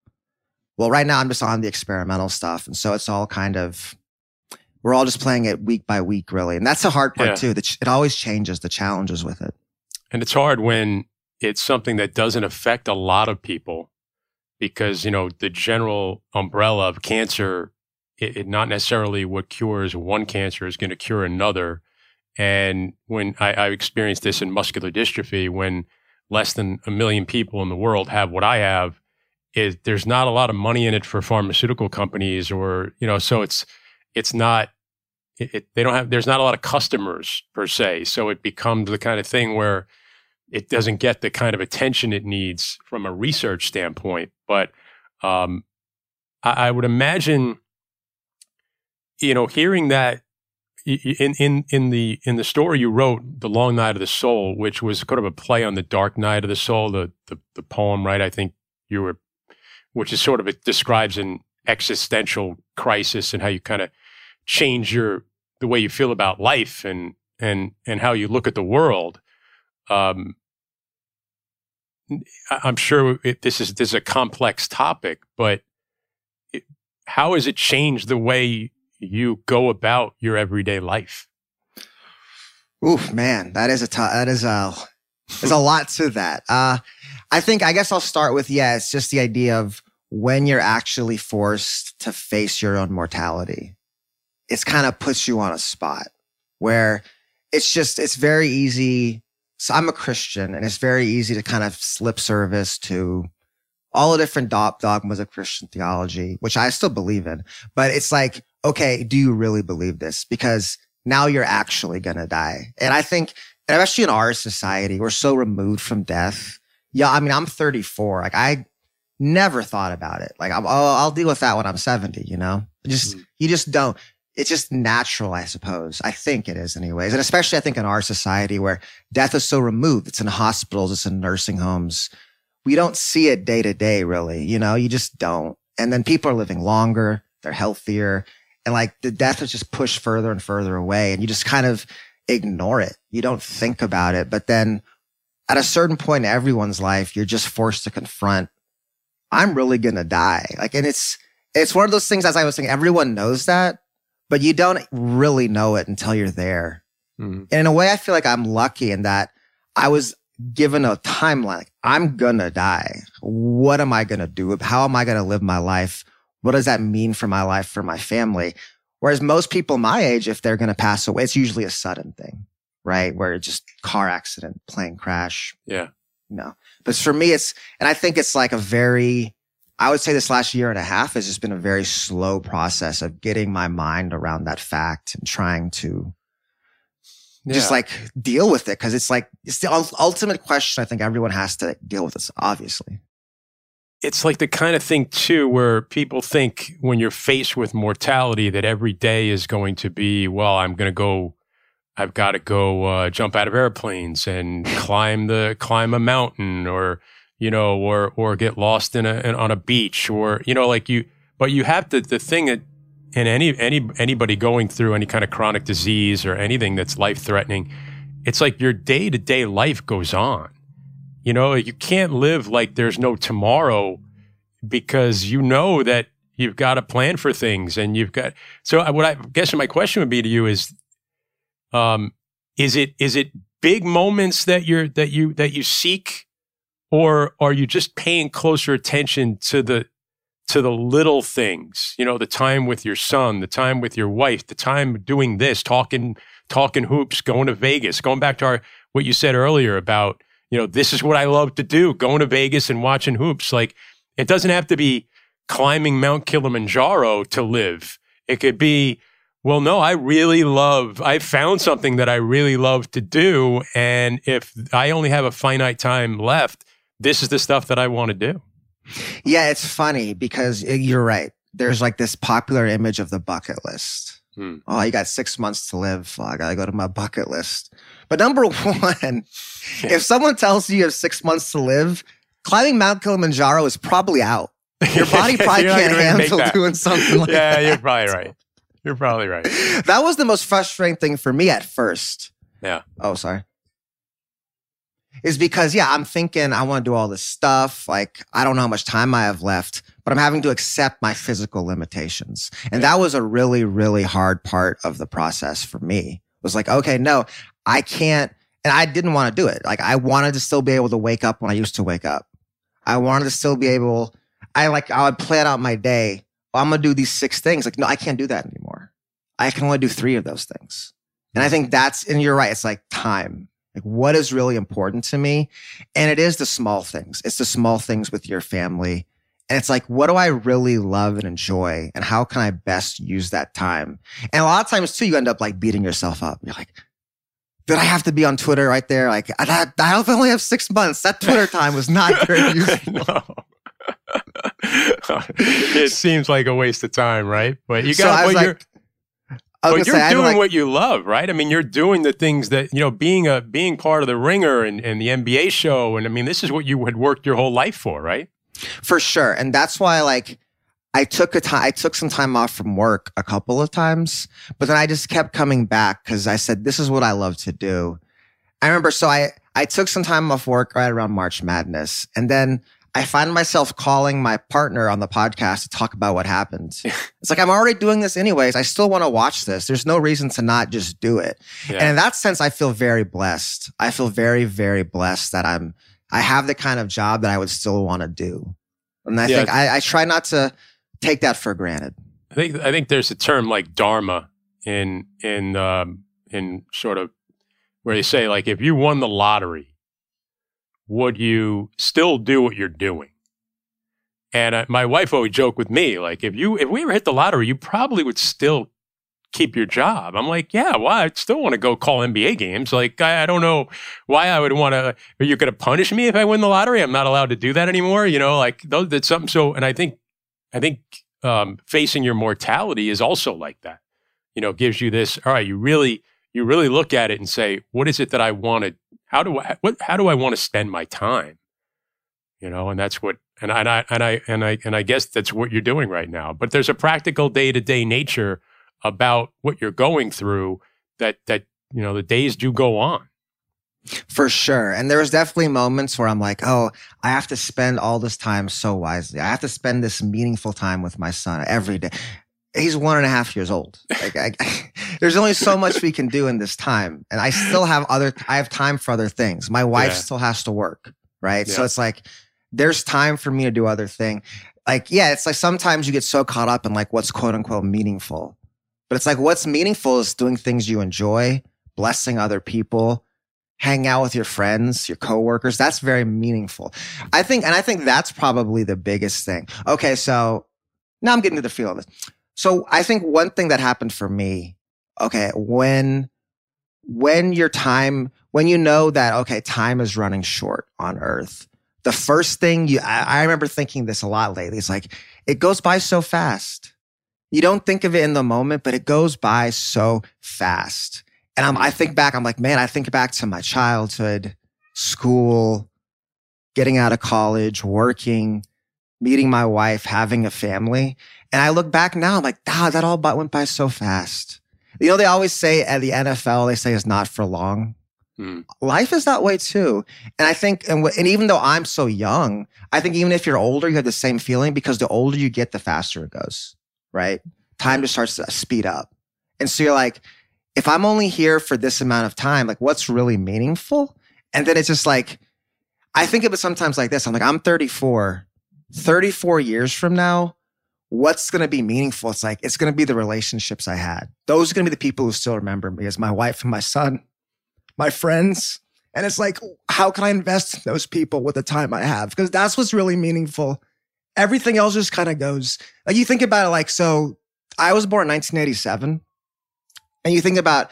Well, right now I'm just on the experimental stuff, and so it's all kind of we're all just playing it week by week, really. And that's the hard part yeah. too. It always changes the challenges with it. And it's hard when it's something that doesn't affect a lot of people because, you know, the general umbrella of cancer, it, it not necessarily what cures one cancer is going to cure another. And when I, I experienced this in muscular dystrophy, when less than a million people in the world have what I have, is there's not a lot of money in it for pharmaceutical companies or, you know, so it's, it's not it, it, they don't have there's not a lot of customers per se. So it becomes the kind of thing where it doesn't get the kind of attention it needs from a research standpoint. But um, I, I, would imagine you know hearing that in in in the in the story you wrote the long night of the soul which was kind of a play on the dark night of the soul the the, the poem right i think you were which is sort of it describes an existential crisis and how you kind of change your the way you feel about life and and and how you look at the world. Um, I'm sure it, this is this is a complex topic, but it, how has it changed the way you go about your everyday life? Oof, man, that is a t- that is a there's a lot to that. Uh, I think I guess I'll start with yeah, it's just the idea of when you're actually forced to face your own mortality it's kind of puts you on a spot where it's just, it's very easy. So I'm a Christian and it's very easy to kind of slip service to all the different dogmas of Christian theology, which I still believe in. But it's like, okay, do you really believe this? Because now you're actually going to die. And I think, especially in our society, we're so removed from death. Yeah. I mean, I'm 34. Like I never thought about it. Like i will I'll deal with that when I'm 70, you know, just, mm. you just don't it's just natural, I suppose. I think it is, anyways. And especially, I think in our society where death is so removed, it's in hospitals, it's in nursing homes. We don't see it day to day, really. You know, you just don't. And then people are living longer, they're healthier, and like the death is just pushed further and further away. And you just kind of ignore it. You don't think about it. But then at a certain point in everyone's life, you're just forced to confront, I'm really going to die. Like, and it's, it's one of those things, as I was saying, everyone knows that, but you don't really know it until you're there. Mm-hmm. And in a way, I feel like I'm lucky in that I was given a timeline. Like, I'm gonna die. What am I gonna do? How am I gonna live my life? What does that mean for my life, for my family? Whereas most people my age, if they're gonna pass away, it's usually a sudden thing, right? Where it's just car accident, plane crash. Yeah. No. But for me, it's, and I think it's like a very, I would say this last year and a half has just been a very slow process of getting my mind around that fact and trying to yeah. just like deal with it. Cause it's like, it's the ultimate question I think everyone has to deal with this, obviously. It's like the kind of thing, too, where people think when you're faced with mortality that every day is going to be, well, I'm going to go I've got to go uh, jump out of airplanes and climb the climb a mountain or you know, or or get lost in a in, on a beach, or you know, like you. But you have to the thing that, in any any anybody going through any kind of chronic disease or anything that's life threatening, it's like your day to day life goes on. You know, you can't live like there's no tomorrow because you know that you've got a plan for things and you've got. So what I guess my question would be to you is, um, is it is it big moments that you're that you that you seek or are you just paying closer attention to the to the little things you know the time with your son the time with your wife the time doing this talking talking hoops going to vegas going back to our what you said earlier about you know this is what i love to do going to vegas and watching hoops like it doesn't have to be climbing mount kilimanjaro to live it could be well no i really love i found something that i really love to do and if i only have a finite time left this is the stuff that I want to do. Yeah, it's funny because uh, you're right. There's like this popular image of the bucket list, Hmm. Oh, you got six months to live. Oh, I gotta go to my bucket list. But number one, if someone tells you you have six months to live, climbing Mount Kilimanjaro is probably out. Your body probably can't handle doing something like yeah, that. Yeah, you're probably right. You're probably right. That was the most frustrating thing for me at first. Yeah. Oh, sorry. Is because, yeah, I'm thinking I want to do all this stuff. Like, I don't know how much time I have left, but I'm having to accept my physical limitations. And that was a really, really hard part of the process for me. It was like, okay, no, I can't. And I didn't want to do it. Like, I wanted to still be able to wake up when I used to wake up. I wanted to still be able, I like, I would plan out my day. "Oh, I'm going to do these six things. Like, no, I can't do that anymore. I can only do three of those things. And I think that's, and you're right, it's like time. Like, what is really important to me? And it is the small things. It's the small things with your family. And it's like, what do I really love and enjoy? And how can I best use that time? And a lot of times, too, you end up like beating yourself up. You're like, did I have to be on Twitter right there? Like, I, I only have six months. That Twitter time was not very useful. no. it seems like a waste of time, right? But you got but you're, like, but you're say, I had to, doing like- what you love, right? I mean, you're doing the things that you know, being a being part of the Ringer and, and the NBA show, and I mean, this is what you had worked your whole life for, right? For sure. And that's why like I took a time I took some time off from work a couple of times, but then I just kept coming back because I said, this is what I love to do. I remember so I I took some time off work right around March Madness. And then I find myself calling my partner on the podcast to talk about what happened. it's like I'm already doing this anyways. I still want to watch this. There's no reason to not just do it. Yeah. And in that sense, I feel very blessed. I feel very, very blessed that I'm, I have the kind of job that I would still want to do. And I Yeah. think I, I try not to take that for granted. I think I think there's a term like dharma in in um, in sort of where they say like if you won the lottery, would you still do what you're doing? And uh, my wife always joke with me like if you if we ever hit the lottery, you probably would still keep your job. I'm like, yeah, why? I'd still want to go call NBA games. Like I, I don't know why I would want to. Are you going to punish me if I win the lottery? I'm not allowed to do that anymore. You know, like that's something. So, and I think I think um, facing your mortality is also like that. You know, gives you this. All right, you really, you really look at it and say, what is it that I want to? How do I? What? How do I want to spend my time? You know, and that's what. And I, and I and I and I and I guess that's what you're doing right now. But there's a practical day to day nature about what you're going through. That that you know the days do go on. For sure. And there was definitely moments where I'm like, oh, I have to spend all this time so wisely. I have to spend this meaningful time with my son every day. He's one and a half years old. Like, I, there's only so much we can do in this time. And I still have other, I have time for other things. My wife Yeah. still has to work. Right. So it's like, there's time for me to do other thing. Like, yeah, it's like sometimes you get so caught up in like what's quote unquote meaningful. But it's like what's meaningful is doing things you enjoy, blessing other people, hang out with your friends, your coworkers. That's very meaningful. I think, and I think that's probably the biggest thing. Okay, so now I'm getting to the feel of this. So I think one thing that happened for me, okay, when when your time, when you know that okay, time is running short on Earth, the first thing you I, I remember thinking this a lot lately. It's like it goes by so fast. You don't think of it in the moment, but it goes by so fast. And I'm, I think back, I'm like, man, I think back to my childhood, school, getting out of college, working, meeting my wife, having a family. And I look back now, I'm like, ah, that all but went by so fast. You know, they always say at the NFL, they say it's not for long. Hmm. Life is that way too. And I think, and, wh- and even though I'm so young, I think even if you're older, you have the same feeling because the older you get, the faster it goes, right? Time just starts to speed up. And so you're like, if I'm only here for this amount of time, like what's really meaningful? And then it's just like, I think of it sometimes like this. I'm like, I'm 34, 34 years from now, what's going to be meaningful? It's like, it's going to be the relationships I had. Those are going to be the people who still remember me as my wife and my son, my friends. And it's like, how can I invest in those people with the time I have? Because that's what's really meaningful. Everything else just kind of goes, like you think about it like, so I was born in 1987. And you think about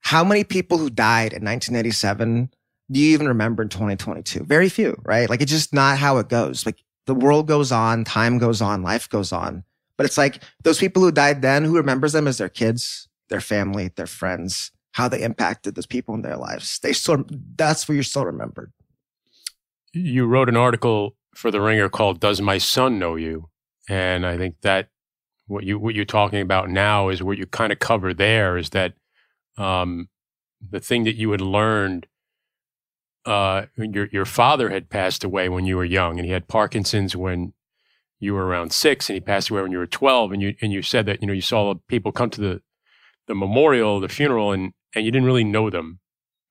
how many people who died in 1987 do you even remember in 2022? Very few, right? Like it's just not how it goes. Like the world goes on, time goes on, life goes on. But it's like those people who died then, who remembers them as their kids, their family, their friends, how they impacted those people in their lives. They still, that's where you're still remembered. You wrote an article for the Ringer called "Does My Son Know You?" and I think that what you what you're talking about now is what you kind of cover there is that um, the thing that you had learned. Uh, your your father had passed away when you were young, and he had Parkinson's when you were around six, and he passed away when you were twelve. And you and you said that you know you saw people come to the the memorial, the funeral, and and you didn't really know them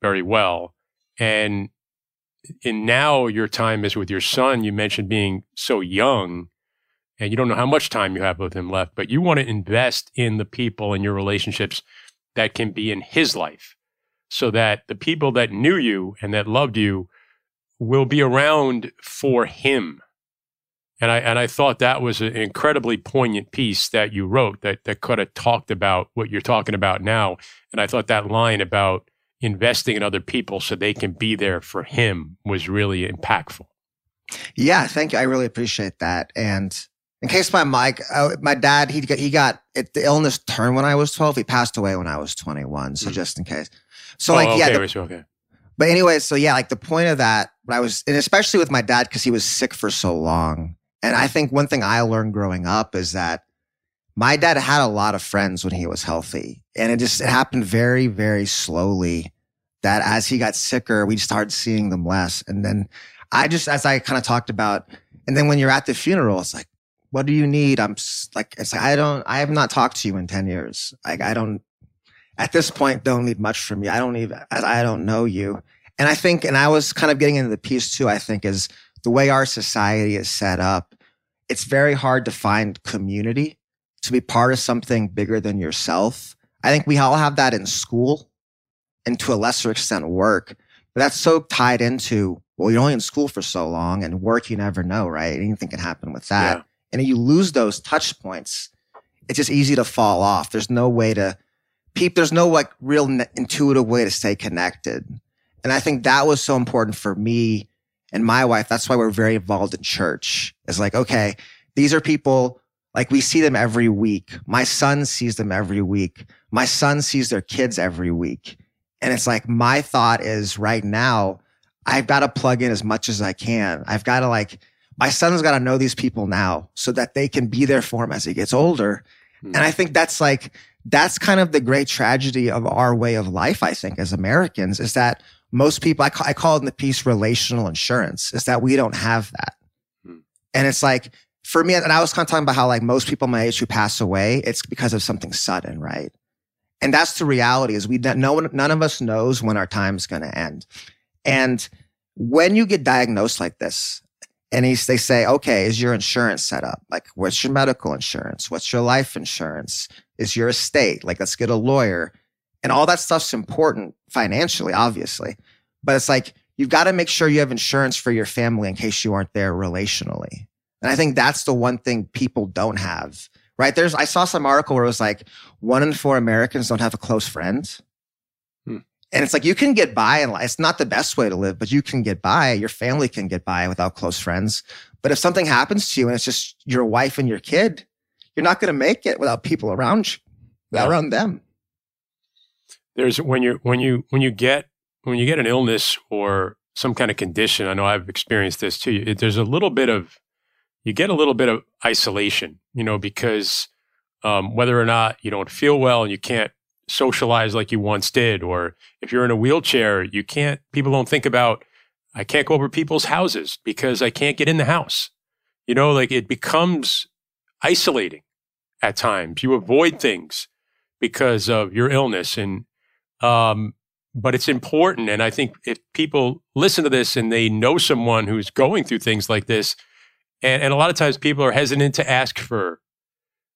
very well. And in now your time is with your son. You mentioned being so young and you don't know how much time you have with him left, but you want to invest in the people and your relationships that can be in his life so that the people that knew you and that loved you will be around for him. And I and I thought that was an incredibly poignant piece that you wrote that that could have talked about what you're talking about now. And I thought that line about investing in other people so they can be there for him was really impactful. Yeah, thank you. I really appreciate that. And in case my mic, uh, my dad, he got, he got it, the illness turned when I was 12. He passed away when I was 21. So mm-hmm. just in case. So oh, like, okay, yeah. The, okay. But anyway, so yeah, like the point of that, I was, and especially with my dad, cause he was sick for so long. And I think one thing I learned growing up is that my dad had a lot of friends when he was healthy. And it just, it happened very, very slowly that as he got sicker, we started seeing them less. And then I just, as I kind of talked about, and then when you're at the funeral, it's like, what do you need? I'm like, like, I don't, I have not talked to you in 10 years. Like, I don't, at this point, don't need much from you. I don't even, I don't know you. And I think, and I was kind of getting into the piece too, I think is the way our society is set up. It's very hard to find community to be part of something bigger than yourself. I think we all have that in school and to a lesser extent work, but that's so tied into, well, you're only in school for so long and work, you never know, right? Anything can happen with that. Yeah and you lose those touch points, it's just easy to fall off. There's no way to peep. There's no like real intuitive way to stay connected. And I think that was so important for me and my wife. That's why we're very involved in church. It's like, okay, these are people like we see them every week. My son sees them every week. My son sees their kids every week. And it's like, my thought is right now, I've got to plug in as much as I can. I've got to like my son's got to know these people now so that they can be there for him as he gets older. Mm. And I think that's like, that's kind of the great tragedy of our way of life, I think, as Americans, is that most people, I call, I call it in the piece relational insurance, is that we don't have that. Mm. And it's like, for me, and I was kind of talking about how like most people my age who pass away, it's because of something sudden, right? And that's the reality is we, no one, none of us knows when our time is going to end. And when you get diagnosed like this, and he's, they say, okay, is your insurance set up? Like, what's your medical insurance? What's your life insurance? Is your estate? Like, let's get a lawyer. And all that stuff's important financially, obviously. But it's like, you've got to make sure you have insurance for your family in case you aren't there relationally. And I think that's the one thing people don't have, right? There's, I saw some article where it was like one in four Americans don't have a close friend. And it's like you can get by, and it's not the best way to live, but you can get by. Your family can get by without close friends. But if something happens to you and it's just your wife and your kid, you're not going to make it without people around you, yeah. around them. There's when you when you when you get when you get an illness or some kind of condition. I know I've experienced this too. there's a little bit of you get a little bit of isolation, you know, because um, whether or not you don't feel well and you can't socialize like you once did. Or if you're in a wheelchair, you can't, people don't think about, I can't go over people's houses because I can't get in the house. You know, like it becomes isolating at times. You avoid things because of your illness. And, um, but it's important. And I think if people listen to this and they know someone who's going through things like this, and, and a lot of times people are hesitant to ask for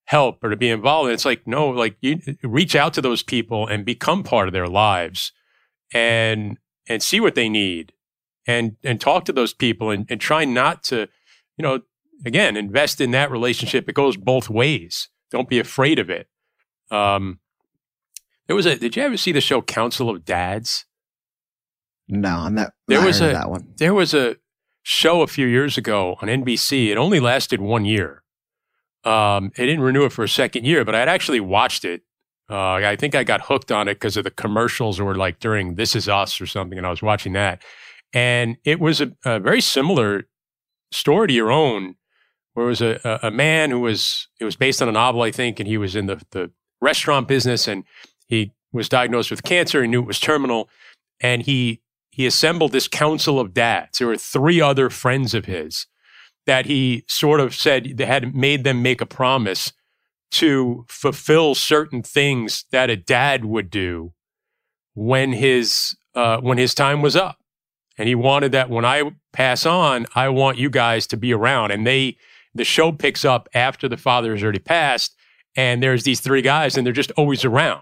help or to be involved. And it's like, no, like you reach out to those people and become part of their lives and and see what they need and and talk to those people and, and try not to, you know, again, invest in that relationship. It goes both ways. Don't be afraid of it. Um there was a did you ever see the show Council of Dads? No, I'm not there was a, that one. There was a show a few years ago on NBC. It only lasted one year Um, didn't renew it for a second year, but I had actually watched it. Uh, I think I got hooked on it because of the commercials or like during This Is Us or something, and I was watching that. And it was a, a very similar story to your own, where it was a, a, a man who was, it was based on a novel, I think, and he was in the, the restaurant business and he was diagnosed with cancer He knew it was terminal. And he, he assembled this council of dads. There were three other friends of his that he sort of said they had made them make a promise to fulfill certain things that a dad would do when his uh, when his time was up and he wanted that when I pass on, I want you guys to be around. And they, the show picks up after the father has already passed, and there's these three guys, and they're just always around.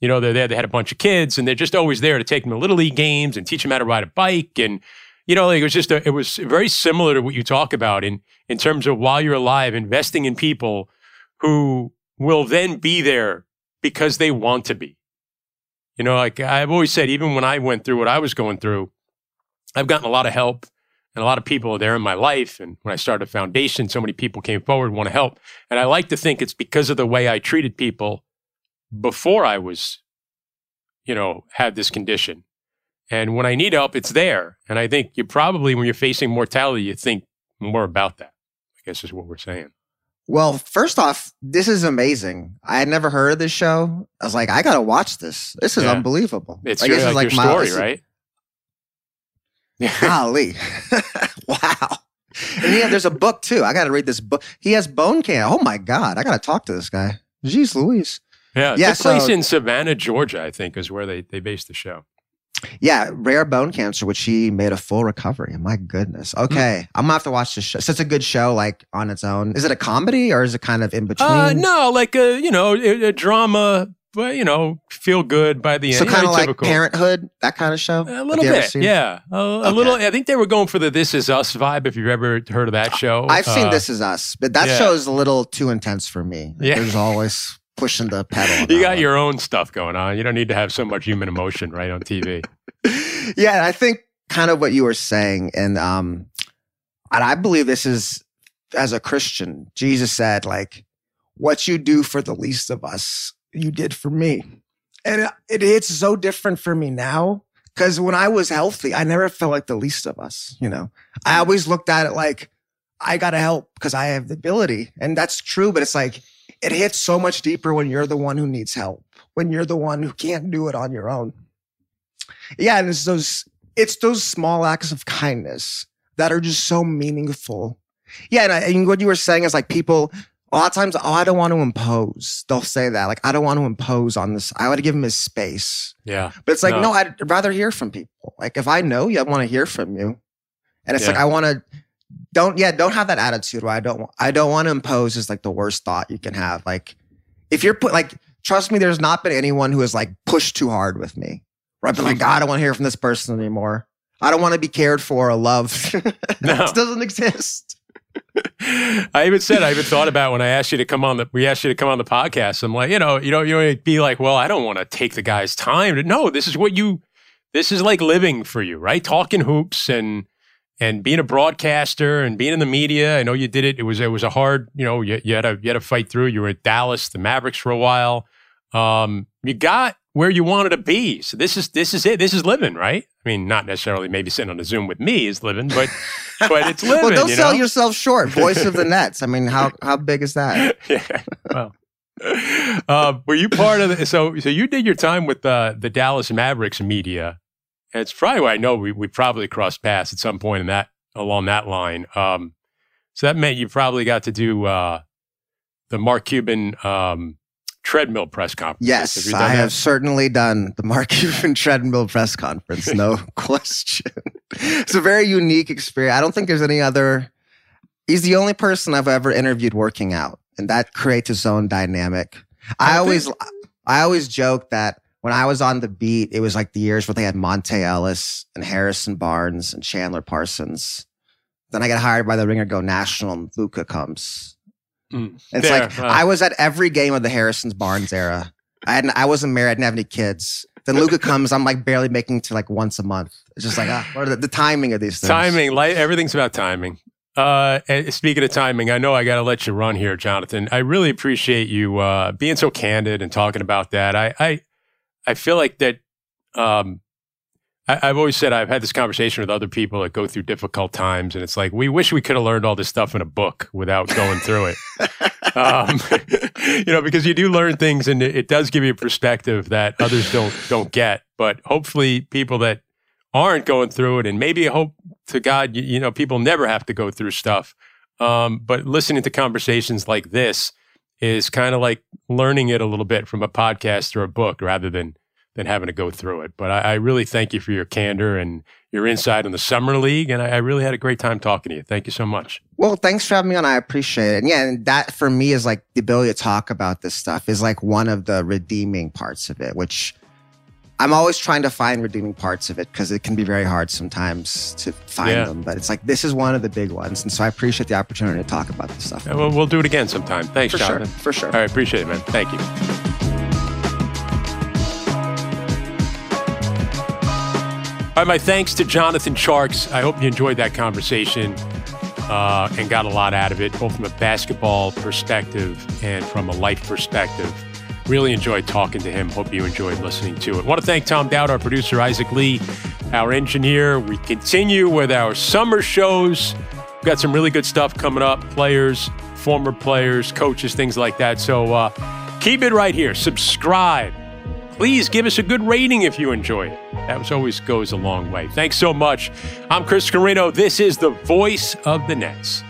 You know, they're there. They had a bunch of kids, and they're just always there to take them to little league games and teach them how to ride a bike. And you know, like it was just a, it was very similar to what you talk about in in terms of while you're alive, investing in people who will then be there because they want to be. You know, like I've always said, even when I went through what I was going through, I've gotten a lot of help and a lot of people are there in my life. And when I started a foundation, so many people came forward, want to help. And I like to think it's because of the way I treated people before I was, you know, had this condition. And when I need help, it's there. And I think you probably, when you're facing mortality, you think more about that. I guess is what we're saying. Well, first off, this is amazing. I had never heard of this show. I was like, I gotta watch this. This is Yeah. unbelievable. It's like, your, this is like, your my- story, right? Yeah. Golly. wow. And yeah, there's a book too. I got to read this book. He has bone cancer. Oh my God. I got to talk to this guy. Jeez Louise. Yeah. Yeah, Took place in Savannah, Georgia, I think, is where they, they based the show. Yeah, rare bone cancer, which he made a full recovery. My goodness. Okay. I'm going to have to watch this show. So it's a good show, like on its own. Is it a comedy or is it kind of in between? Uh, no, like a, you know, a, a drama, but, you know, feel good by the end. So kind of like typical. Parenthood, that kind of show? A little bit, yeah. A, a Okay. little. I think they were going for the "This Is Us" vibe. If you've ever heard of that show, I've seen Uh, This Is Us, but that yeah. show is a little too intense for me. Yeah. There's always pushing the pedal. You got one. your own stuff going on. You don't need to have so much human emotion right on TV. yeah, I think kind of what you were saying, and um, and I believe this is as a Christian, Jesus said, like, what you do for the least of us, you did for me. And it, it it's so different for me now. Cause when I was healthy, I never felt like the least of us, you know. I always looked at it like I gotta help because I have the ability. And that's true, but it's like it hits so much deeper when you're the one who needs help, when you're the one who can't do it on your own. Yeah, and it's those it's those small acts of kindness that are just so meaningful. Yeah, and, I, and what you were saying is like people a lot of times, oh, I don't want to impose. They'll say that, like, I don't want to impose on this. I want to give him his space. Yeah, But it's like, No. no, I'd rather hear from people. Like, if I know you, I want to hear from you. And it's like, I want to. Don't yeah, don't have that attitude where I don't. I don't want to impose is like the worst thought you can have. Like, if you're put like, trust me, there's not been anyone who has like pushed too hard with me. Where I've been like, God, I don't want to hear from this person anymore. I don't want to be cared for or loved. No. it doesn't exist. I even said I even thought about when I asked you to come on the we asked you to come on the podcast. I'm like, you know, you know, you be like, well, I don't want to take the guy's time. No, this is what you. This is like living for you, right? Talking hoops and and being a broadcaster and being in the media. I know you did it. It was it was a hard, you know, you, you had to you had to fight through. You were at Dallas, the Mavericks for a while. Um, you got where you wanted to be. So this is this is it. This is living, right? I mean, not necessarily maybe sitting on a Zoom with me is living, but but it's living. well, don't you sell yourself short. Voice of the Nets. I mean, how how big is that? yeah. Well, uh, were you part of the? So, so you did your time with uh, the Dallas Mavericks media. And it's probably why I know we, we probably crossed paths at some point in that along that line. Um, so that meant you probably got to do uh, the Mark Cuban um, treadmill press conference. Yes, you I that? have certainly done the Mark Cuban treadmill press conference. No question. It's a very unique experience. I don't think there's any other. He's the only person I've ever interviewed working out, and that creates its own dynamic. I I always, I always joke that when I was on the beat, it was like the years where they had Monta Ellis and Harrison Barnes and Chandler Parsons. Then I got hired by the Ringer Go National, and Luka comes. Mm. It's There, like wow. I was at every game of the Harrison's Barnes era. I hadn't, I wasn't married, I didn't have any kids. Then Luka comes, I'm like barely making to like once a month. It's just like ah, what are the, the timing of these things? timing. Like everything's about timing. Uh, speaking of timing, I know I got to let you run here, Jonathan. I really appreciate you uh, being so candid and talking about that. I, I, I feel like that. Um, I, have always said I've had this conversation with other people that go through difficult times, and it's like we wish we could have learned all this stuff in a book without going through it. um, you know, because you do learn things, and it, it does give you a perspective that others don't don't get. But hopefully, people that aren't going through it, and maybe hope to God, you, you know, people never have to go through stuff. Um, but listening to conversations like this is kind of like learning it a little bit from a podcast or a book rather than than having to go through it. But I, I really thank you for your candor and your insight on the summer league, and I, I, really had a great time talking to you. Thank you so much. Well, thanks for having me on. I appreciate it. And yeah, and that for me is like the ability to talk about this stuff is like one of the redeeming parts of it, which I'm always trying to find redeeming parts of it because it can be very hard sometimes to find yeah. them. But it's like this is one of the big ones, and so I appreciate the opportunity to talk about this stuff. Yeah, well, we'll do it again sometime. Thanks, for Jonathan. Sure, for sure. All right, appreciate it, man. Thank you. All right, my thanks to Jonathan Tjarks. I hope you enjoyed that conversation uh, and got a lot out of it, both from a basketball perspective and from a life perspective. Really enjoyed talking to him. Hope you enjoyed listening to it. Want to thank Tom Dowd, our producer, Isaac Lee, our engineer. We continue with our summer shows. We've got some really good stuff coming up players, former players, coaches, things like that. So uh, keep it right here. Subscribe. Please give us a good rating if you enjoy it. That always goes a long way. Thanks so much. I'm Chris Carrino. This is the voice of the Nets.